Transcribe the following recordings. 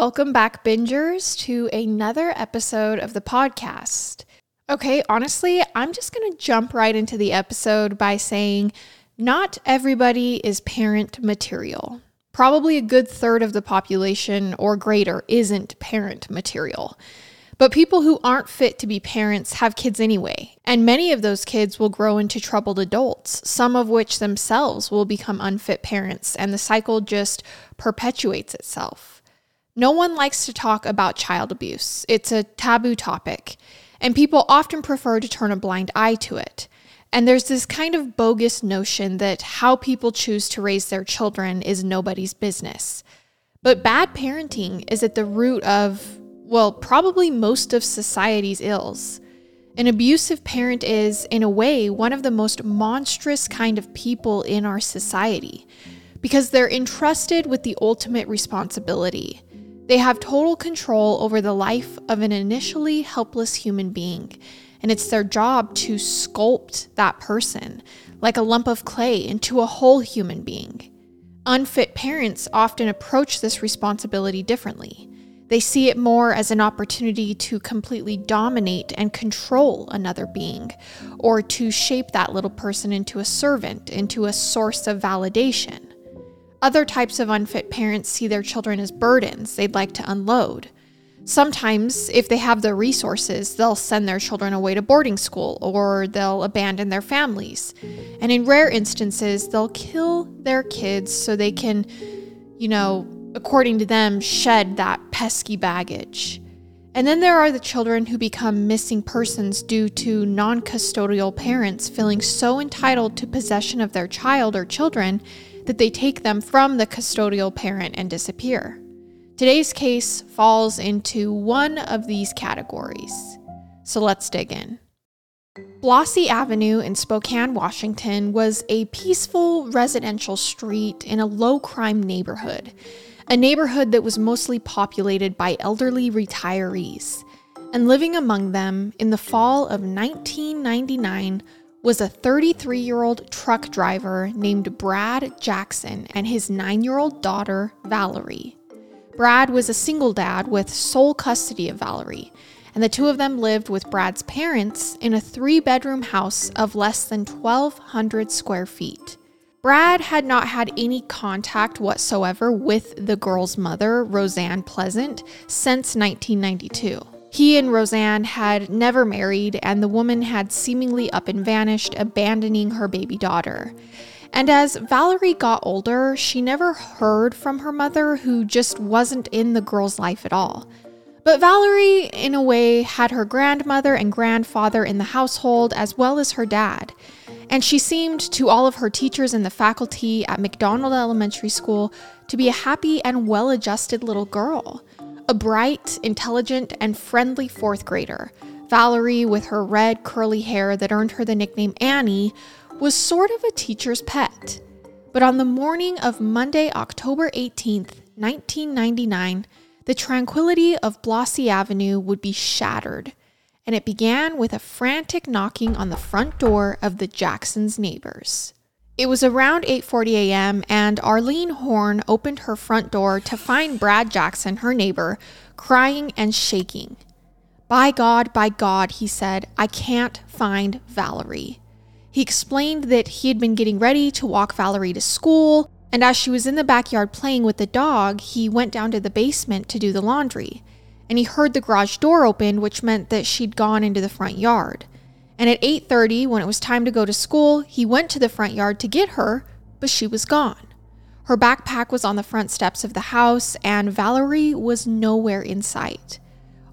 Welcome back, bingers, to another episode of the podcast. Okay, honestly, I'm just going to jump right into the episode by saying not everybody is parent material. Probably a good third of the population or greater isn't parent material. But people who aren't fit to be parents have kids anyway, and many of those kids will grow into troubled adults, some of which themselves will become unfit parents, and the cycle just perpetuates itself. No one likes to talk about child abuse, it's a taboo topic, and people often prefer to turn a blind eye to it. And there's this kind of bogus notion that how people choose to raise their children is nobody's business. But bad parenting is at the root of well, probably most of society's ills. An abusive parent is, in a way, one of the most monstrous kind of people in our society because they're entrusted with the ultimate responsibility. They have total control over the life of an initially helpless human being, and it's their job to sculpt that person like a lump of clay into a whole human being. Unfit parents often approach this responsibility differently. They see it more as an opportunity to completely dominate and control another being, or to shape that little person into a servant, into a source of validation. Other types of unfit parents see their children as burdens they'd like to unload. Sometimes, if they have the resources, they'll send their children away to boarding school or they'll abandon their families. And in rare instances, they'll kill their kids so they can, you know, according to them, shed that pesky baggage. And then there are the children who become missing persons due to non custodial parents feeling so entitled to possession of their child or children that they take them from the custodial parent and disappear. Today's case falls into one of these categories. So let's dig in. Blossy Avenue in Spokane, Washington was a peaceful residential street in a low crime neighborhood a neighborhood that was mostly populated by elderly retirees. And living among them in the fall of 1999 was a 33 year old truck driver named Brad Jackson and his nine year old daughter, Valiree. Brad was a single dad with sole custody of Valiree, and the two of them lived with Brad's parents in a three bedroom house of less than 1,200 square feet. Brad had not had any contact whatsoever with the girl's mother, Roseann Pleasant, since 1992. He and Roseann had never married, and the woman had seemingly up and vanished, abandoning her baby daughter. And as Valiree got older, she never heard from her mother, who just wasn't in the girl's life at all. But Valiree, in a way, had her grandmother and grandfather in the household, as well as her dad and she seemed to all of her teachers and the faculty at McDonald Elementary School to be a happy and well adjusted little girl. A bright, intelligent, and friendly fourth grader, Valiree, with her red, curly hair that earned her the nickname Annie, was sort of a teacher's pet. But on the morning of Monday, October 18th, 1999, the tranquility of Blossy Avenue would be shattered and it began with a frantic knocking on the front door of the Jacksons' neighbors. It was around 8:40 a.m. and Arlene Horn opened her front door to find Brad Jackson, her neighbor, crying and shaking. "By God, by God," he said, "I can't find Valiree." He explained that he had been getting ready to walk Valiree to school, and as she was in the backyard playing with the dog, he went down to the basement to do the laundry and he heard the garage door open, which meant that she'd gone into the front yard. And at 8:30, when it was time to go to school, he went to the front yard to get her, but she was gone. Her backpack was on the front steps of the house, and Valiree was nowhere in sight.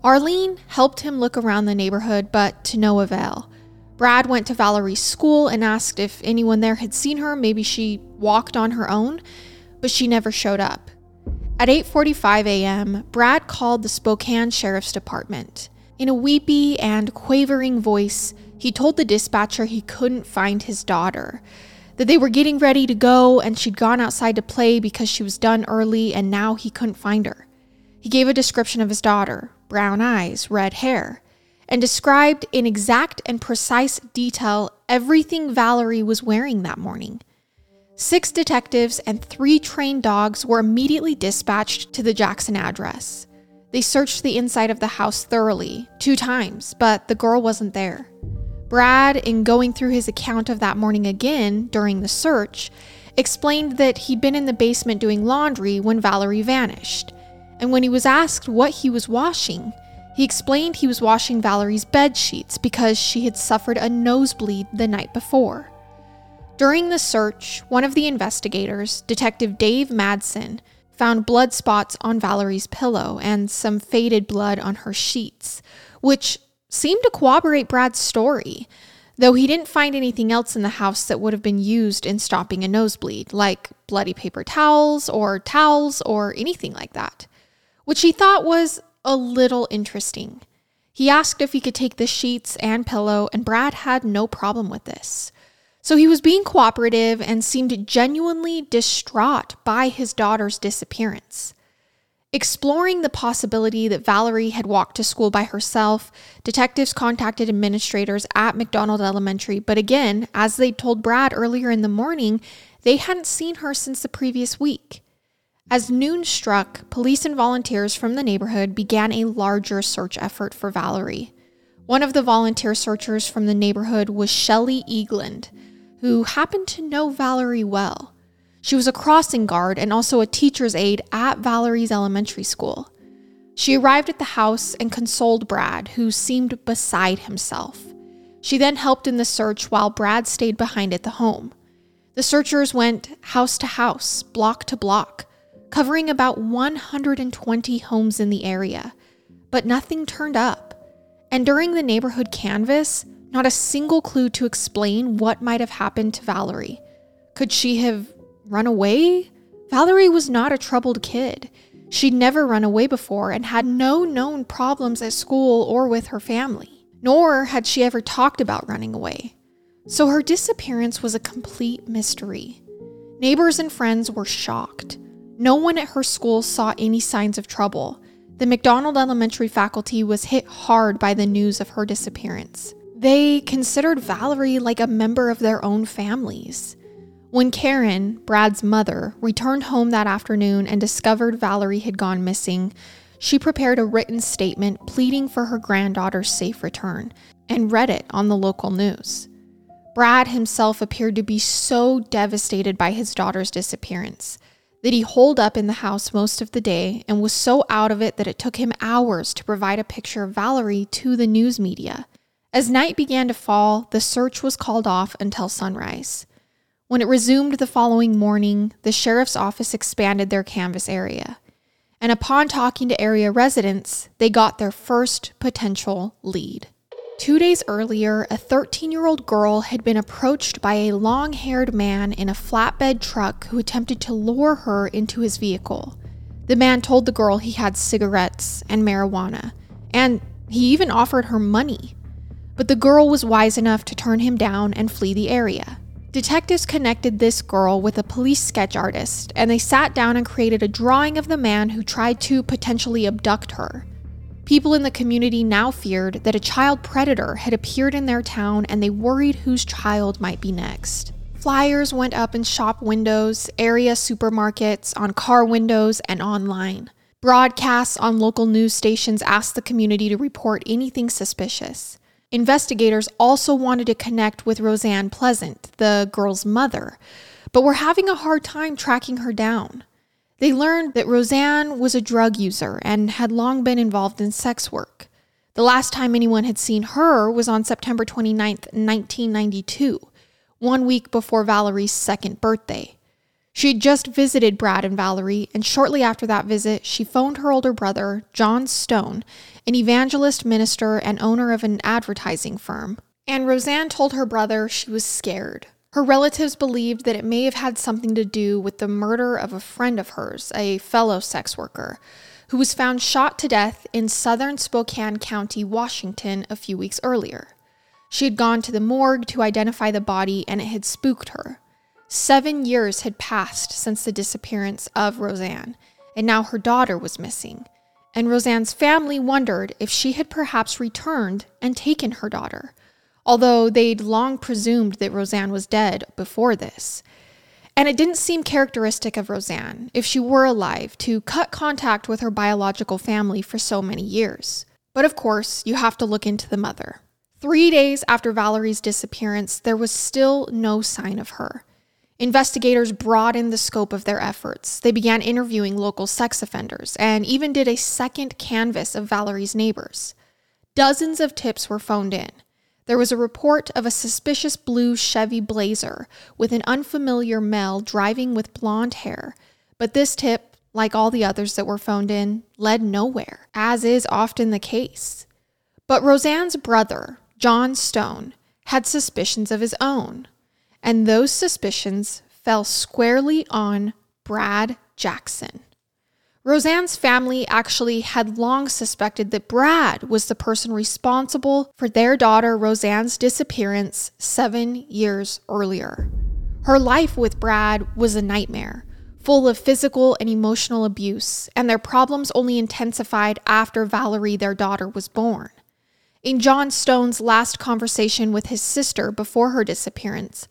Arlene helped him look around the neighborhood, but to no avail. Brad went to Valiree's school and asked if anyone there had seen her. Maybe she walked on her own, but she never showed up. At 8:45 a.m., Brad called the Spokane Sheriff's Department. In a weepy and quavering voice, he told the dispatcher he couldn't find his daughter, that they were getting ready to go and she'd gone outside to play because she was done early and now he couldn't find her. He gave a description of his daughter brown eyes, red hair, and described in exact and precise detail everything Valiree was wearing that morning. Six detectives and three trained dogs were immediately dispatched to the Jackson address. They searched the inside of the house thoroughly, two times, but the girl wasn't there. Brad, in going through his account of that morning again during the search, explained that he'd been in the basement doing laundry when Valiree vanished. And when he was asked what he was washing, he explained he was washing Valiree's bed sheets because she had suffered a nosebleed the night before. During the search, one of the investigators, Detective Dave Madsen, found blood spots on Valiree's pillow and some faded blood on her sheets, which seemed to corroborate Brad's story, though he didn't find anything else in the house that would have been used in stopping a nosebleed, like bloody paper towels or towels or anything like that, which he thought was a little interesting. He asked if he could take the sheets and pillow, and Brad had no problem with this. So he was being cooperative and seemed genuinely distraught by his daughter's disappearance. Exploring the possibility that Valiree had walked to school by herself, detectives contacted administrators at McDonald Elementary, but again, as they told Brad earlier in the morning, they hadn't seen her since the previous week. As noon struck, police and volunteers from the neighborhood began a larger search effort for Valiree. One of the volunteer searchers from the neighborhood was Shelley Eagland, who happened to know Valiree well. She was a crossing guard and also a teacher's aide at Valiree's elementary school. She arrived at the house and consoled Brad, who seemed beside himself. She then helped in the search while Brad stayed behind at the home. The searchers went house to house, block to block, covering about 120 homes in the area, but nothing turned up. And during the neighborhood canvass, not a single clue to explain what might have happened to Valiree. Could she have run away? Valiree was not a troubled kid. She'd never run away before and had no known problems at school or with her family, nor had she ever talked about running away. So her disappearance was a complete mystery. Neighbors and friends were shocked. No one at her school saw any signs of trouble. The McDonald Elementary faculty was hit hard by the news of her disappearance. They considered Valiree like a member of their own families. When Karen, Brad's mother, returned home that afternoon and discovered Valiree had gone missing, she prepared a written statement pleading for her granddaughter's safe return and read it on the local news. Brad himself appeared to be so devastated by his daughter's disappearance that he holed up in the house most of the day and was so out of it that it took him hours to provide a picture of Valiree to the news media. As night began to fall, the search was called off until sunrise. When it resumed the following morning, the sheriff's office expanded their canvas area. And upon talking to area residents, they got their first potential lead. Two days earlier, a 13 year old girl had been approached by a long haired man in a flatbed truck who attempted to lure her into his vehicle. The man told the girl he had cigarettes and marijuana, and he even offered her money but the girl was wise enough to turn him down and flee the area. Detectives connected this girl with a police sketch artist, and they sat down and created a drawing of the man who tried to potentially abduct her. People in the community now feared that a child predator had appeared in their town and they worried whose child might be next. Flyers went up in shop windows, area supermarkets, on car windows, and online. Broadcasts on local news stations asked the community to report anything suspicious. Investigators also wanted to connect with Roseann Pleasant, the girl's mother, but were having a hard time tracking her down. They learned that Roseann was a drug user and had long been involved in sex work. The last time anyone had seen her was on September 29, 1992, one week before Valiree's second birthday. She had just visited Brad and Valiree, and shortly after that visit, she phoned her older brother, John Stone, an evangelist minister and owner of an advertising firm. And Roseann told her brother she was scared. Her relatives believed that it may have had something to do with the murder of a friend of hers, a fellow sex worker, who was found shot to death in southern Spokane County, Washington, a few weeks earlier. She had gone to the morgue to identify the body, and it had spooked her. Seven years had passed since the disappearance of Roseann, and now her daughter was missing. And Roseann's family wondered if she had perhaps returned and taken her daughter, although they'd long presumed that Roseann was dead before this. And it didn't seem characteristic of Roseann, if she were alive, to cut contact with her biological family for so many years. But of course, you have to look into the mother. Three days after Valiree's disappearance, there was still no sign of her. Investigators broadened the scope of their efforts. They began interviewing local sex offenders and even did a second canvass of Valiree's neighbors. Dozens of tips were phoned in. There was a report of a suspicious blue Chevy Blazer with an unfamiliar male driving with blonde hair, but this tip, like all the others that were phoned in, led nowhere, as is often the case. But Roseann's brother, John Stone, had suspicions of his own, and those suspicions fell squarely on Brad Jackson. Roseann's family actually had long suspected that Brad was the person responsible for their daughter Roseann's disappearance seven years earlier. Her life with Brad was a nightmare, full of physical and emotional abuse, and their problems only intensified after Valiree, their daughter, was born. In John Stone's last conversation with his sister before her disappearance,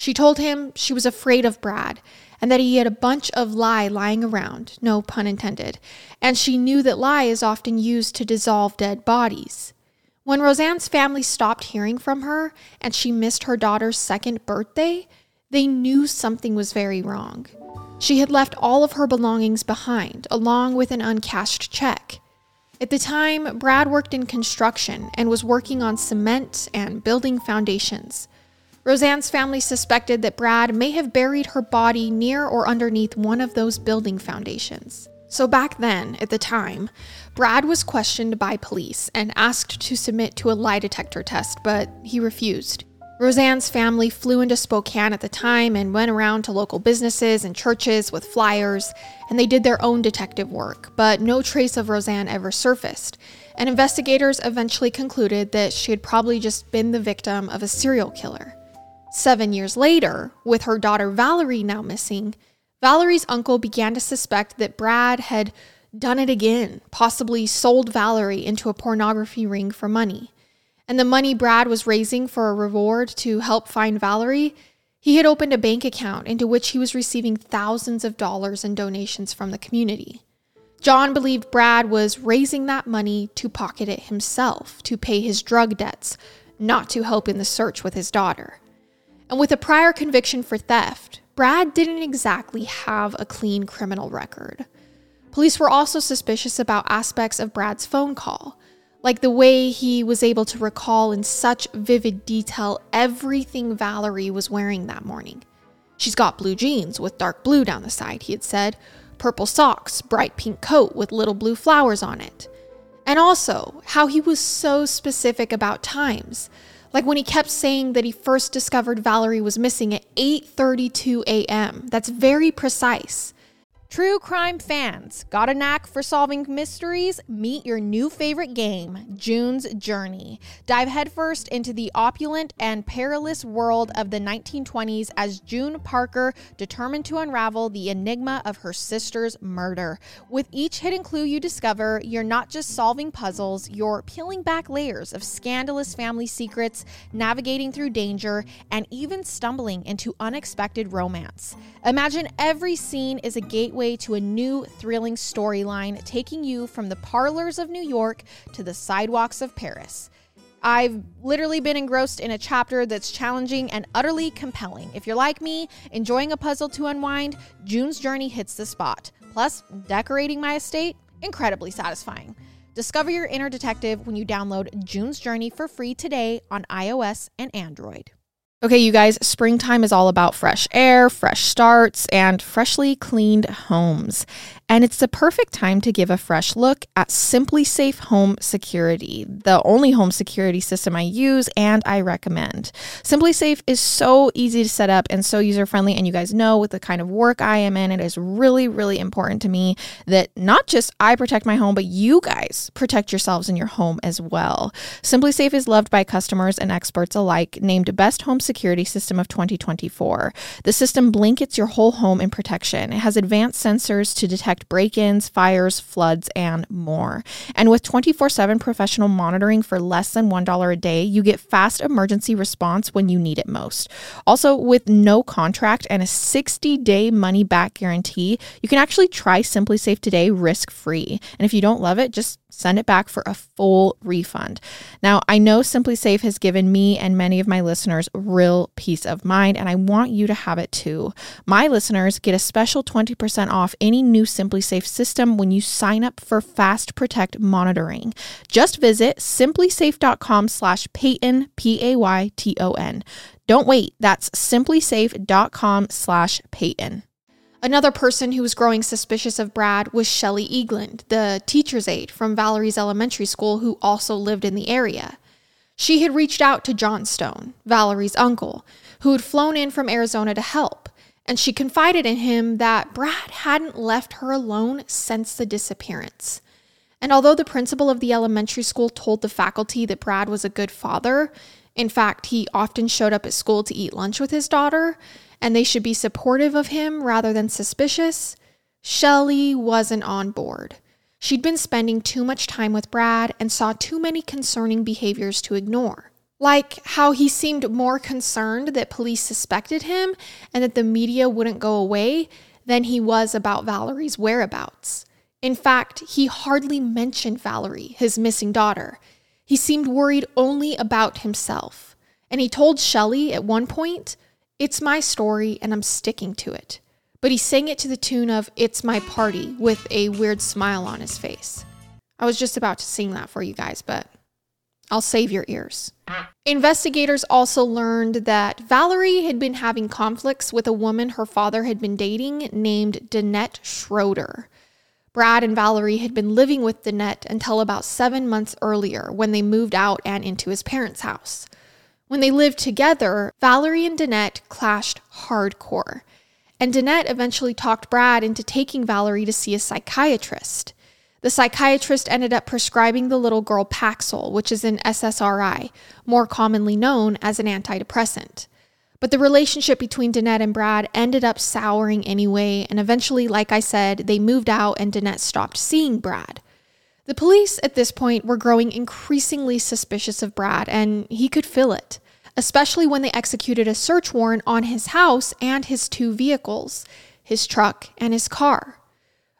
she told him she was afraid of Brad and that he had a bunch of lye lying around, no pun intended, and she knew that lye is often used to dissolve dead bodies. When Roseann's family stopped hearing from her and she missed her daughter's second birthday, they knew something was very wrong. She had left all of her belongings behind, along with an uncashed check. At the time, Brad worked in construction and was working on cement and building foundations. Roseann's family suspected that Brad may have buried her body near or underneath one of those building foundations. So, back then, at the time, Brad was questioned by police and asked to submit to a lie detector test, but he refused. Roseann's family flew into Spokane at the time and went around to local businesses and churches with flyers, and they did their own detective work, but no trace of Roseann ever surfaced. And investigators eventually concluded that she had probably just been the victim of a serial killer. Seven years later, with her daughter Valiree now missing, Valiree's uncle began to suspect that Brad had done it again, possibly sold Valiree into a pornography ring for money. And the money Brad was raising for a reward to help find Valiree, he had opened a bank account into which he was receiving thousands of dollars in donations from the community. John believed Brad was raising that money to pocket it himself, to pay his drug debts, not to help in the search with his daughter. And with a prior conviction for theft, Brad didn't exactly have a clean criminal record. Police were also suspicious about aspects of Brad's phone call, like the way he was able to recall in such vivid detail everything Valiree was wearing that morning. She's got blue jeans with dark blue down the side, he had said, purple socks, bright pink coat with little blue flowers on it. And also, how he was so specific about times. Like when he kept saying that he first discovered Valiree was missing at 8:32 a.m. That's very precise. True crime fans, got a knack for solving mysteries? Meet your new favorite game, June's Journey. Dive headfirst into the opulent and perilous world of the 1920s as June Parker determined to unravel the enigma of her sister's murder. With each hidden clue you discover, you're not just solving puzzles, you're peeling back layers of scandalous family secrets, navigating through danger, and even stumbling into unexpected romance. Imagine every scene is a gateway gateway to a new thrilling storyline taking you from the parlors of New York to the sidewalks of Paris. I've literally been engrossed in a chapter that's challenging and utterly compelling. If you're like me, enjoying a puzzle to unwind, June's Journey hits the spot. Plus, decorating my estate, incredibly satisfying. Discover your inner detective when you download June's Journey for free today on iOS and Android. Okay, you guys, springtime is all about fresh air, fresh starts, and freshly cleaned homes. And it's the perfect time to give a fresh look at SimpliSafe Home Security, the only home security system I use and I recommend. SimpliSafe is so easy to set up and so user friendly. And you guys know with the kind of work I am in, it is really, really important to me that not just I protect my home, but you guys protect yourselves in your home as well. SimpliSafe is loved by customers and experts alike, named Best Home Security System of 2024. The system blankets your whole home in protection. It has advanced sensors to detect break ins, fires, floods, and more. And with 24 7 professional monitoring for less than $1 a day, you get fast emergency response when you need it most. Also, with no contract and a 60 day money back guarantee, you can actually try SimpliSafe today risk free. And if you don't love it, just send it back for a full refund. Now, I know SimpliSafe has given me and many of my listeners real peace of mind, and I want you to have it too. My listeners get a special 20% off any new SimpliSafe system when you sign up for Fast Protect monitoring. Just visit simplisafe.com slash Payton, P-A-Y-T-O-N. Don't wait. That's simplisafe.com slash Payton. Another person who was growing suspicious of Brad was Shelley Eagland, the teacher's aide from Valiree's elementary school who also lived in the area. She had reached out to John Stone, Valiree's uncle, who had flown in from Arizona to help, and she confided in him that Brad hadn't left her alone since the disappearance. And although the principal of the elementary school told the faculty that Brad was a good father, in fact, he often showed up at school to eat lunch with his daughter, and they should be supportive of him rather than suspicious, Shelley wasn't on board. She'd been spending too much time with Brad and saw too many concerning behaviors to ignore. Like how he seemed more concerned that police suspected him and that the media wouldn't go away than he was about Valiree's whereabouts. In fact, he hardly mentioned Valiree, his missing daughter. He seemed worried only about himself. And he told Shelley at one point it's my story and I'm sticking to it. But he sang it to the tune of It's My Party with a weird smile on his face. I was just about to sing that for you guys, but I'll save your ears. Investigators also learned that Valiree had been having conflicts with a woman her father had been dating named Danette Schroeder. Brad and Valiree had been living with Danette until about seven months earlier when they moved out and into his parents' house. When they lived together, Valiree and Danette clashed hardcore. And Danette eventually talked Brad into taking Valiree to see a psychiatrist. The psychiatrist ended up prescribing the little girl Paxil, which is an SSRI, more commonly known as an antidepressant. But the relationship between Danette and Brad ended up souring anyway, and eventually, like I said, they moved out and Danette stopped seeing Brad. The police at this point were growing increasingly suspicious of Brad, and he could feel it, especially when they executed a search warrant on his house and his two vehicles, his truck and his car.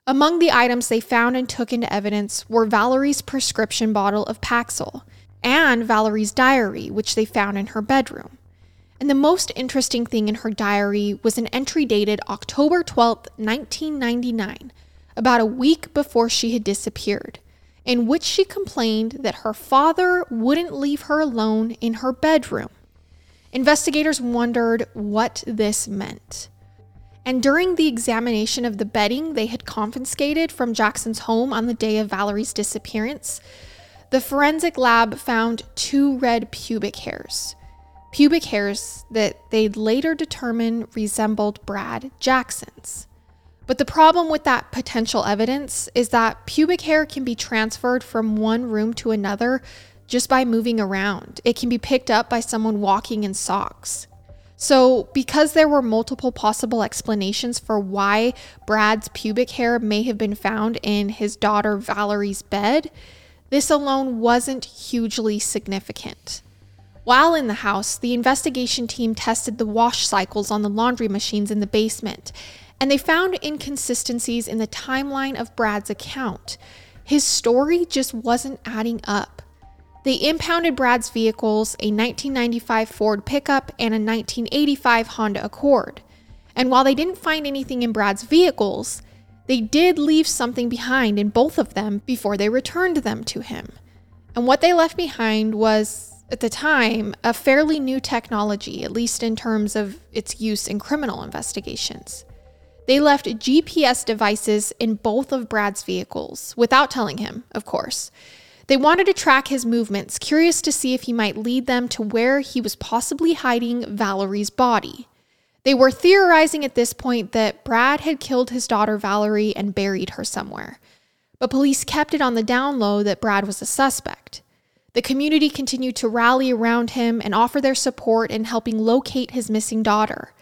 Among the items they found and took into evidence were Valiree's prescription bottle of Paxil and Valiree's diary, which they found in her bedroom. And the most interesting thing in her diary was an entry dated October 12, 1999, about a week before she had disappeared in which she complained that her father wouldn't leave her alone in her bedroom. Investigators wondered what this meant. And during the examination of the bedding they had confiscated from Jackson's home on the day of Valiree's disappearance, the forensic lab found two red pubic hairs. Pubic hairs that they'd later determine resembled Brad Jackson's. But the problem with that potential evidence is that pubic hair can be transferred from one room to another just by moving around. It can be picked up by someone walking in socks. So, because there were multiple possible explanations for why Brad's pubic hair may have been found in his daughter Valiree's bed, this alone wasn't hugely significant. While in the house, the investigation team tested the wash cycles on the laundry machines in the basement and they found inconsistencies in the timeline of Brad's account. His story just wasn't adding up. They impounded Brad's vehicles, a 1995 Ford pickup and a 1985 Honda Accord. And while they didn't find anything in Brad's vehicles, they did leave something behind in both of them before they returned them to him. And what they left behind was, at the time, a fairly new technology, at least in terms of its use in criminal investigations. They left GPS devices in both of Brad's vehicles, without telling him, of course. They wanted to track his movements, curious to see if he might lead them to where he was possibly hiding Valiree's body. They were theorizing at this point that Brad had killed his daughter Valiree and buried her somewhere. But police kept it on the down low that Brad was a suspect. The community continued to rally around him and offer their support in helping locate his missing daughter.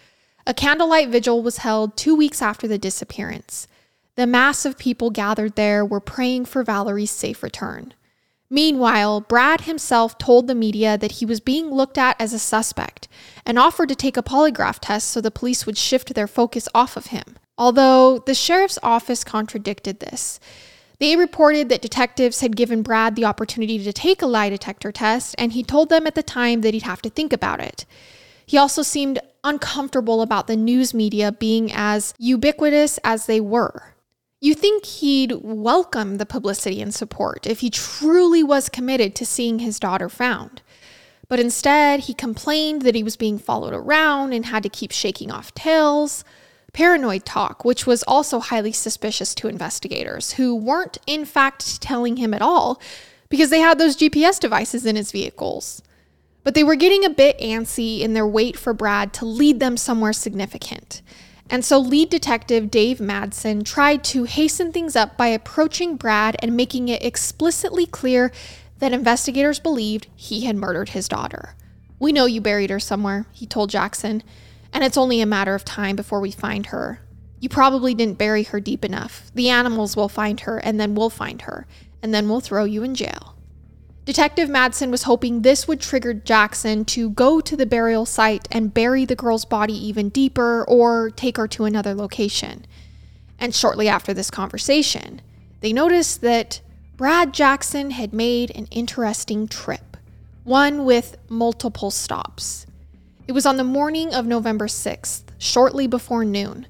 A candlelight vigil was held two weeks after the disappearance. the mass of people gathered there were praying for Valiree's safe return. Meanwhile, Brad himself told the media that he was being looked at as a suspect and offered to take a polygraph test so the police would shift their focus off of him. Although the sheriff's office contradicted this. They reported that detectives had given Brad the opportunity to take a lie detector test, and he told them at the time that he'd have to think about it. He also seemed uncomfortable about the news media being as ubiquitous as they were. You think he'd welcome the publicity and support if he truly was committed to seeing his daughter found. But instead, he complained that he was being followed around and had to keep shaking off tails. Paranoid talk, which was also highly suspicious to investigators, who weren't in fact telling him at all because they had those GPS devices in his vehicles. But they were getting a bit antsy in their wait for Brad to lead them somewhere significant. And so, lead detective Dave Madsen tried to hasten things up by approaching Brad and making it explicitly clear that investigators believed he had murdered his daughter. We know you buried her somewhere, he told Jackson, and it's only a matter of time before we find her. You probably didn't bury her deep enough. The animals will find her, and then we'll find her, and then we'll throw you in jail. Detective Madsen was hoping this would trigger Jackson to go to the burial site and bury the girl's body even deeper or take her to another location. And shortly after this conversation, they noticed that Brad Jackson had made an interesting trip, one with multiple stops. It was on the morning of November 6th, shortly before noon,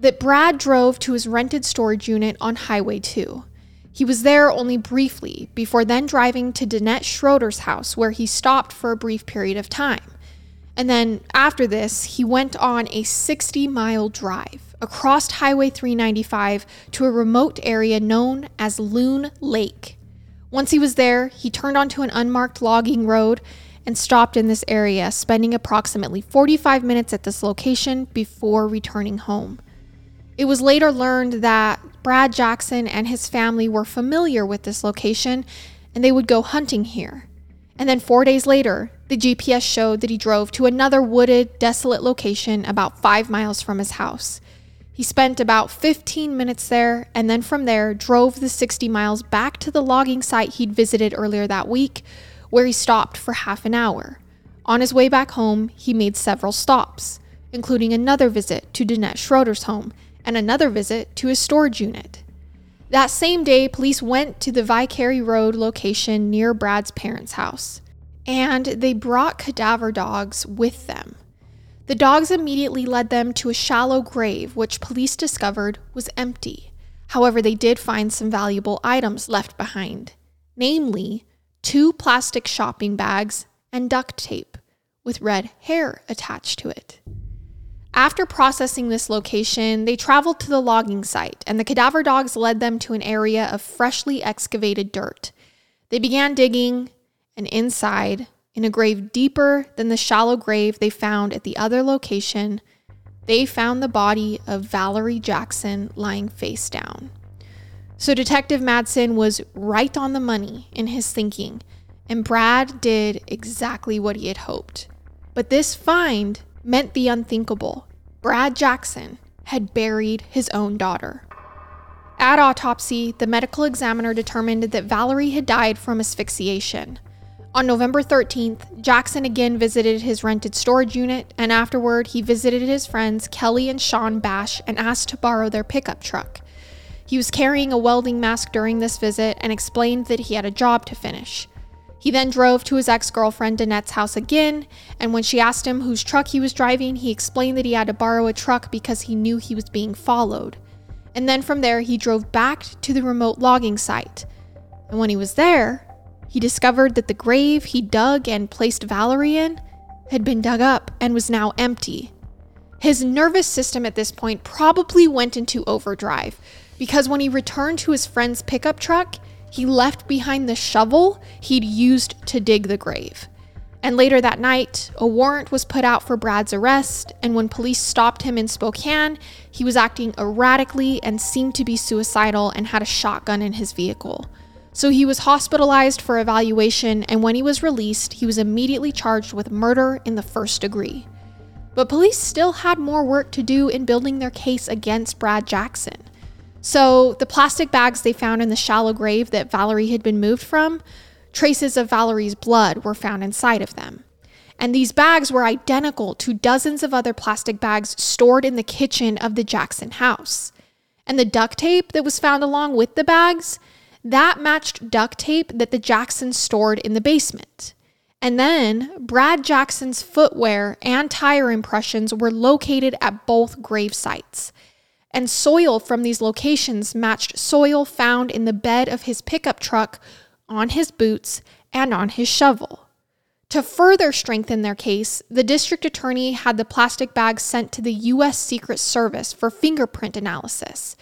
that Brad drove to his rented storage unit on Highway 2. He was there only briefly before then driving to Danette Schroeder's house, where he stopped for a brief period of time. And then after this, he went on a 60 mile drive across Highway 395 to a remote area known as Loon Lake. Once he was there, he turned onto an unmarked logging road and stopped in this area, spending approximately 45 minutes at this location before returning home. It was later learned that Brad Jackson and his family were familiar with this location and they would go hunting here. And then four days later, the GPS showed that he drove to another wooded, desolate location about five miles from his house. He spent about 15 minutes there and then from there drove the 60 miles back to the logging site he'd visited earlier that week, where he stopped for half an hour. On his way back home, he made several stops, including another visit to Danette Schroeder's home and another visit to his storage unit. That same day, police went to the Vicary Road location near Brad's parents' house, and they brought cadaver dogs with them. The dogs immediately led them to a shallow grave, which police discovered was empty. However, they did find some valuable items left behind, namely, two plastic shopping bags and duct tape with red hair attached to it. After processing this location, they traveled to the logging site, and the cadaver dogs led them to an area of freshly excavated dirt. They began digging, and inside, in a grave deeper than the shallow grave they found at the other location, they found the body of Valiree Jackson lying face down. So Detective Madsen was right on the money in his thinking, and Brad did exactly what he had hoped. But this find meant the unthinkable. Brad Jackson had buried his own daughter. At autopsy, the medical examiner determined that Valiree had died from asphyxiation. On November 13th, Jackson again visited his rented storage unit, and afterward, he visited his friends Kelly and Sean Bash and asked to borrow their pickup truck. He was carrying a welding mask during this visit and explained that he had a job to finish. He then drove to his ex girlfriend Danette's house again, and when she asked him whose truck he was driving, he explained that he had to borrow a truck because he knew he was being followed. And then from there, he drove back to the remote logging site. And when he was there, he discovered that the grave he dug and placed Valiree in had been dug up and was now empty. His nervous system at this point probably went into overdrive because when he returned to his friend's pickup truck, he left behind the shovel he'd used to dig the grave. And later that night, a warrant was put out for Brad's arrest, and when police stopped him in Spokane, he was acting erratically and seemed to be suicidal and had a shotgun in his vehicle. So he was hospitalized for evaluation, and when he was released, he was immediately charged with murder in the first degree. But police still had more work to do in building their case against Brad Jackson. So, the plastic bags they found in the shallow grave that Valiree had been moved from, traces of Valiree's blood were found inside of them. And these bags were identical to dozens of other plastic bags stored in the kitchen of the Jackson house. And the duct tape that was found along with the bags, that matched duct tape that the Jacksons stored in the basement. And then Brad Jackson's footwear and tire impressions were located at both grave sites. And soil from these locations matched soil found in the bed of his pickup truck, on his boots, and on his shovel. To further strengthen their case, the district attorney had the plastic bags sent to the U.S. Secret Service for fingerprint analysis.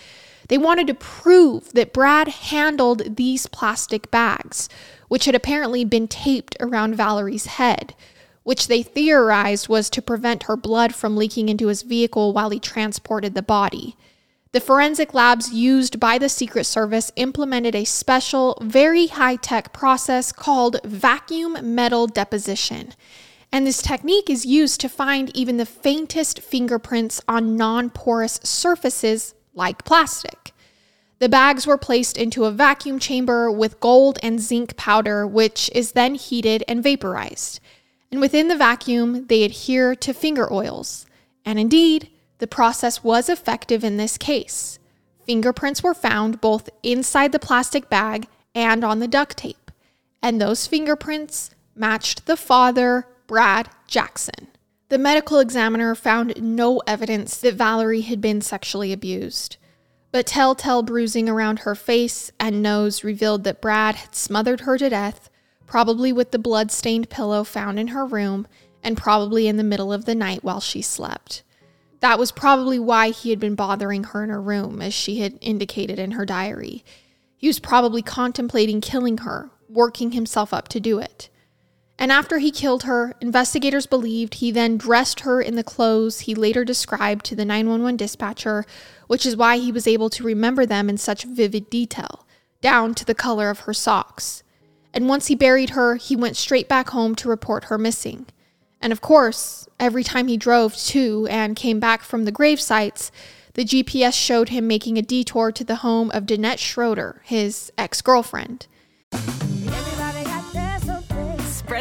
They wanted to prove that Brad handled these plastic bags, which had apparently been taped around Valiree's head, which they theorized was to prevent her blood from leaking into his vehicle while he transported the body. The forensic labs used by the Secret Service implemented a special, very high tech process called vacuum metal deposition. And this technique is used to find even the faintest fingerprints on non porous surfaces like plastic. The bags were placed into a vacuum chamber with gold and zinc powder, which is then heated and vaporized. And within the vacuum, they adhere to finger oils. And indeed, the process was effective in this case. Fingerprints were found both inside the plastic bag and on the duct tape, and those fingerprints matched the father, Brad Jackson. The medical examiner found no evidence that Valiree had been sexually abused, but telltale bruising around her face and nose revealed that Brad had smothered her to death, probably with the blood stained pillow found in her room, and probably in the middle of the night while she slept. That was probably why he had been bothering her in her room, as she had indicated in her diary. He was probably contemplating killing her, working himself up to do it. And after he killed her, investigators believed he then dressed her in the clothes he later described to the 911 dispatcher, which is why he was able to remember them in such vivid detail, down to the color of her socks. And once he buried her, he went straight back home to report her missing. And of course, every time he drove to and came back from the grave sites, the GPS showed him making a detour to the home of Danette Schroeder, his ex girlfriend.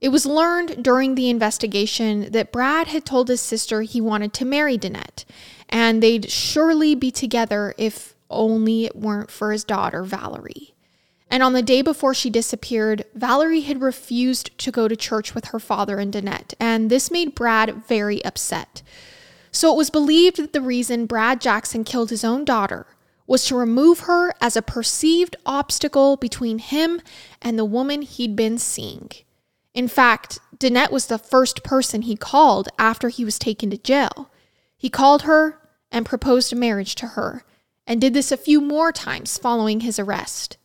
It was learned during the investigation that Brad had told his sister he wanted to marry Danette, and they'd surely be together if only it weren't for his daughter, Valiree. And on the day before she disappeared, Valiree had refused to go to church with her father and Danette, and this made Brad very upset. So it was believed that the reason Brad Jackson killed his own daughter was to remove her as a perceived obstacle between him and the woman he'd been seeing. In fact, Danette was the first person he called after he was taken to jail. He called her and proposed marriage to her, and did this a few more times following his arrest.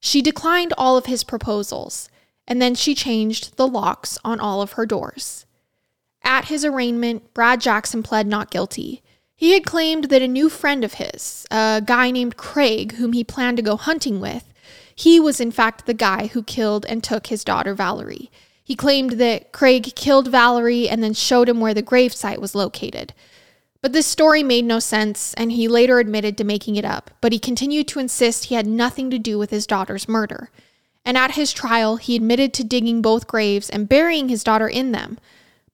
She declined all of his proposals, and then she changed the locks on all of her doors. At his arraignment, Brad Jackson pled not guilty. He had claimed that a new friend of his, a guy named Craig, whom he planned to go hunting with, he was in fact the guy who killed and took his daughter Valiree. He claimed that Craig killed Valiree and then showed him where the gravesite was located. But this story made no sense, and he later admitted to making it up, but he continued to insist he had nothing to do with his daughter's murder. And at his trial, he admitted to digging both graves and burying his daughter in them,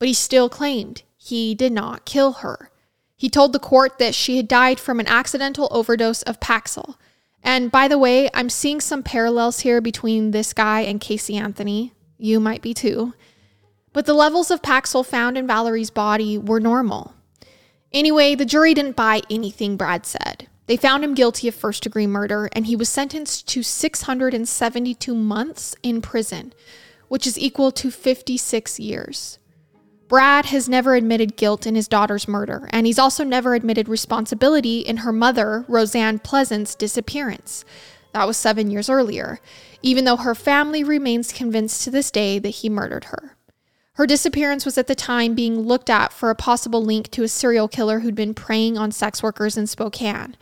but he still claimed he did not kill her. He told the court that she had died from an accidental overdose of Paxil. And by the way, I'm seeing some parallels here between this guy and Casey Anthony, you might be too. But the levels of Paxil found in Valiree's body were normal. Anyway, the jury didn't buy anything Brad said. They found him guilty of first degree murder, and he was sentenced to 672 months in prison, which is equal to 56 years. Brad has never admitted guilt in his daughter's murder, and he's also never admitted responsibility in her mother, Roseann Pleasant's disappearance. That was seven years earlier, even though her family remains convinced to this day that he murdered her. Her disappearance was at the time being looked at for a possible link to a serial killer who'd been preying on sex workers in Spokane.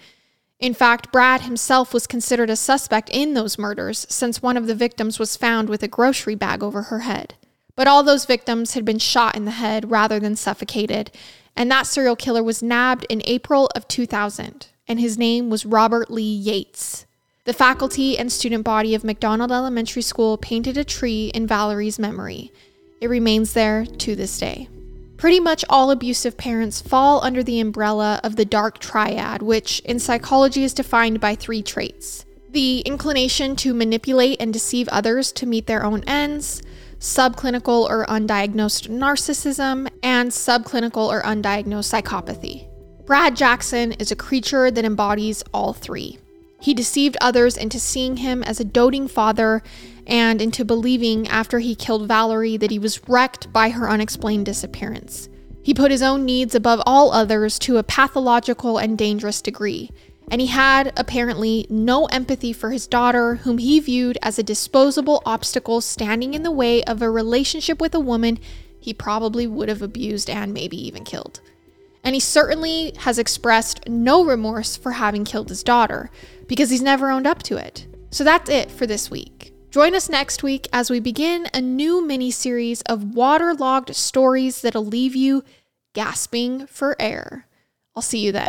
In fact, Brad himself was considered a suspect in those murders since one of the victims was found with a grocery bag over her head. But all those victims had been shot in the head rather than suffocated, and that serial killer was nabbed in April of 2000, and his name was Robert Lee Yates. The faculty and student body of McDonald Elementary School painted a tree in Valiree's memory. It remains there to this day. Pretty much all abusive parents fall under the umbrella of the dark triad, which in psychology is defined by three traits the inclination to manipulate and deceive others to meet their own ends, subclinical or undiagnosed narcissism, and subclinical or undiagnosed psychopathy. Brad Jackson is a creature that embodies all three. He deceived others into seeing him as a doting father and into believing after he killed Valiree that he was wrecked by her unexplained disappearance. He put his own needs above all others to a pathological and dangerous degree, and he had apparently no empathy for his daughter, whom he viewed as a disposable obstacle standing in the way of a relationship with a woman he probably would have abused and maybe even killed. And he certainly has expressed no remorse for having killed his daughter, because he's never owned up to it. So that's it for this week. Join us next week as we begin a new mini series of waterlogged stories that'll leave you gasping for air. I'll see you then.